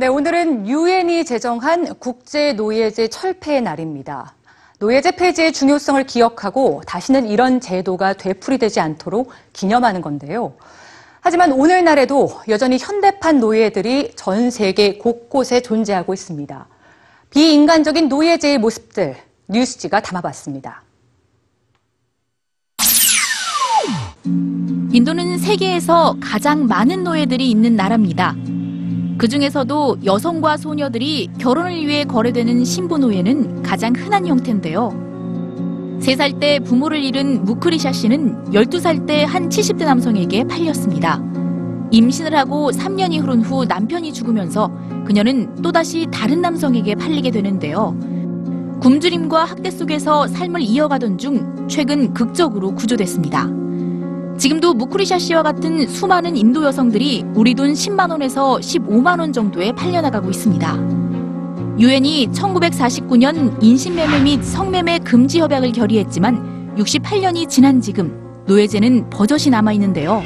네, 오늘은 유엔이 제정한 국제 노예제 철폐의 날입니다. 노예제 폐지의 중요성을 기억하고 다시는 이런 제도가 되풀이되지 않도록 기념하는 건데요. 하지만 오늘날에도 여전히 현대판 노예들이 전 세계 곳곳에 존재하고 있습니다. 비인간적인 노예제의 모습들 뉴스지가 담아봤습니다. 인도는 세계에서 가장 많은 노예들이 있는 나라입니다. 그 중에서도 여성과 소녀들이 결혼을 위해 거래되는 신부노예는 가장 흔한 형태인데요. 3살 때 부모를 잃은 무크리샤 씨는 12살 때 한 70대 남성에게 팔렸습니다. 임신을 하고 3년이 흐른 후 남편이 죽으면서 그녀는 또다시 다른 남성에게 팔리게 되는데요. 굶주림과 학대 속에서 삶을 이어가던 중 최근 극적으로 구조됐습니다. 지금도 무크리샤 씨와 같은 수많은 인도 여성들이 우리 돈 10만 원에서 15만 원 정도에 팔려나가고 있습니다. 유엔이 1949년 인신매매 및 성매매 금지 협약을 결의했지만 68년이 지난 지금 노예제는 버젓이 남아 있는데요.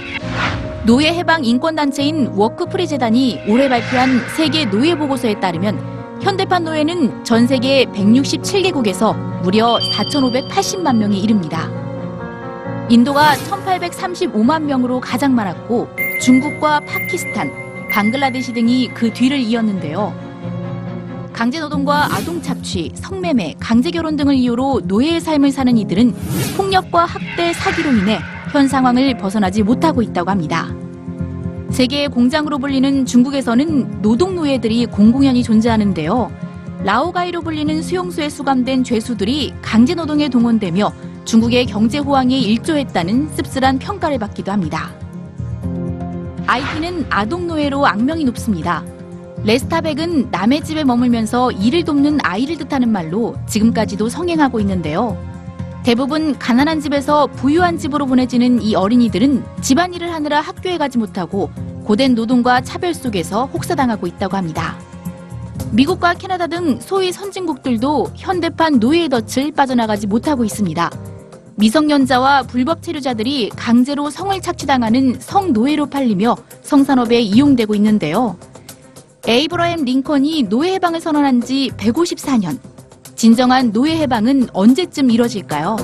노예 해방 인권 단체인 워크프리 재단이 올해 발표한 세계 노예 보고서에 따르면 현대판 노예는 전 세계 167개국에서 무려 4,580만 명에 이릅니다. 인도가 1,835만 명으로 가장 많았고 중국과 파키스탄, 방글라데시 등이 그 뒤를 이었는데요. 강제노동과 아동 착취, 성매매, 강제결혼 등을 이유로 노예의 삶을 사는 이들은 폭력과 학대, 사기로 인해 현 상황을 벗어나지 못하고 있다고 합니다. 세계의 공장으로 불리는 중국에서는 노동 노예들이 공공연히 존재하는데요. 라오가이로 불리는 수용소에 수감된 죄수들이 강제노동에 동원되며 중국의 경제 호황에 일조했다는 씁쓸한 평가를 받기도 합니다. IT는 아동노예로 악명이 높습니다. 레스타백은 남의 집에 머물면서 일을 돕는 아이를 뜻하는 말로 지금까지도 성행하고 있는데요. 대부분 가난한 집에서 부유한 집으로 보내지는 이 어린이들은 집안일을 하느라 학교에 가지 못하고 고된 노동과 차별 속에서 혹사당하고 있다고 합니다. 미국과 캐나다 등 소위 선진국들도 현대판 노예의 덫을 빠져나가지 못하고 있습니다. 미성년자와 불법 체류자들이 강제로 성을 착취당하는 성노예로 팔리며 성산업에 이용되고 있는데요. 에이브러햄 링컨이 노예 해방을 선언한 지 154년. 진정한 노예 해방은 언제쯤 이뤄질까요?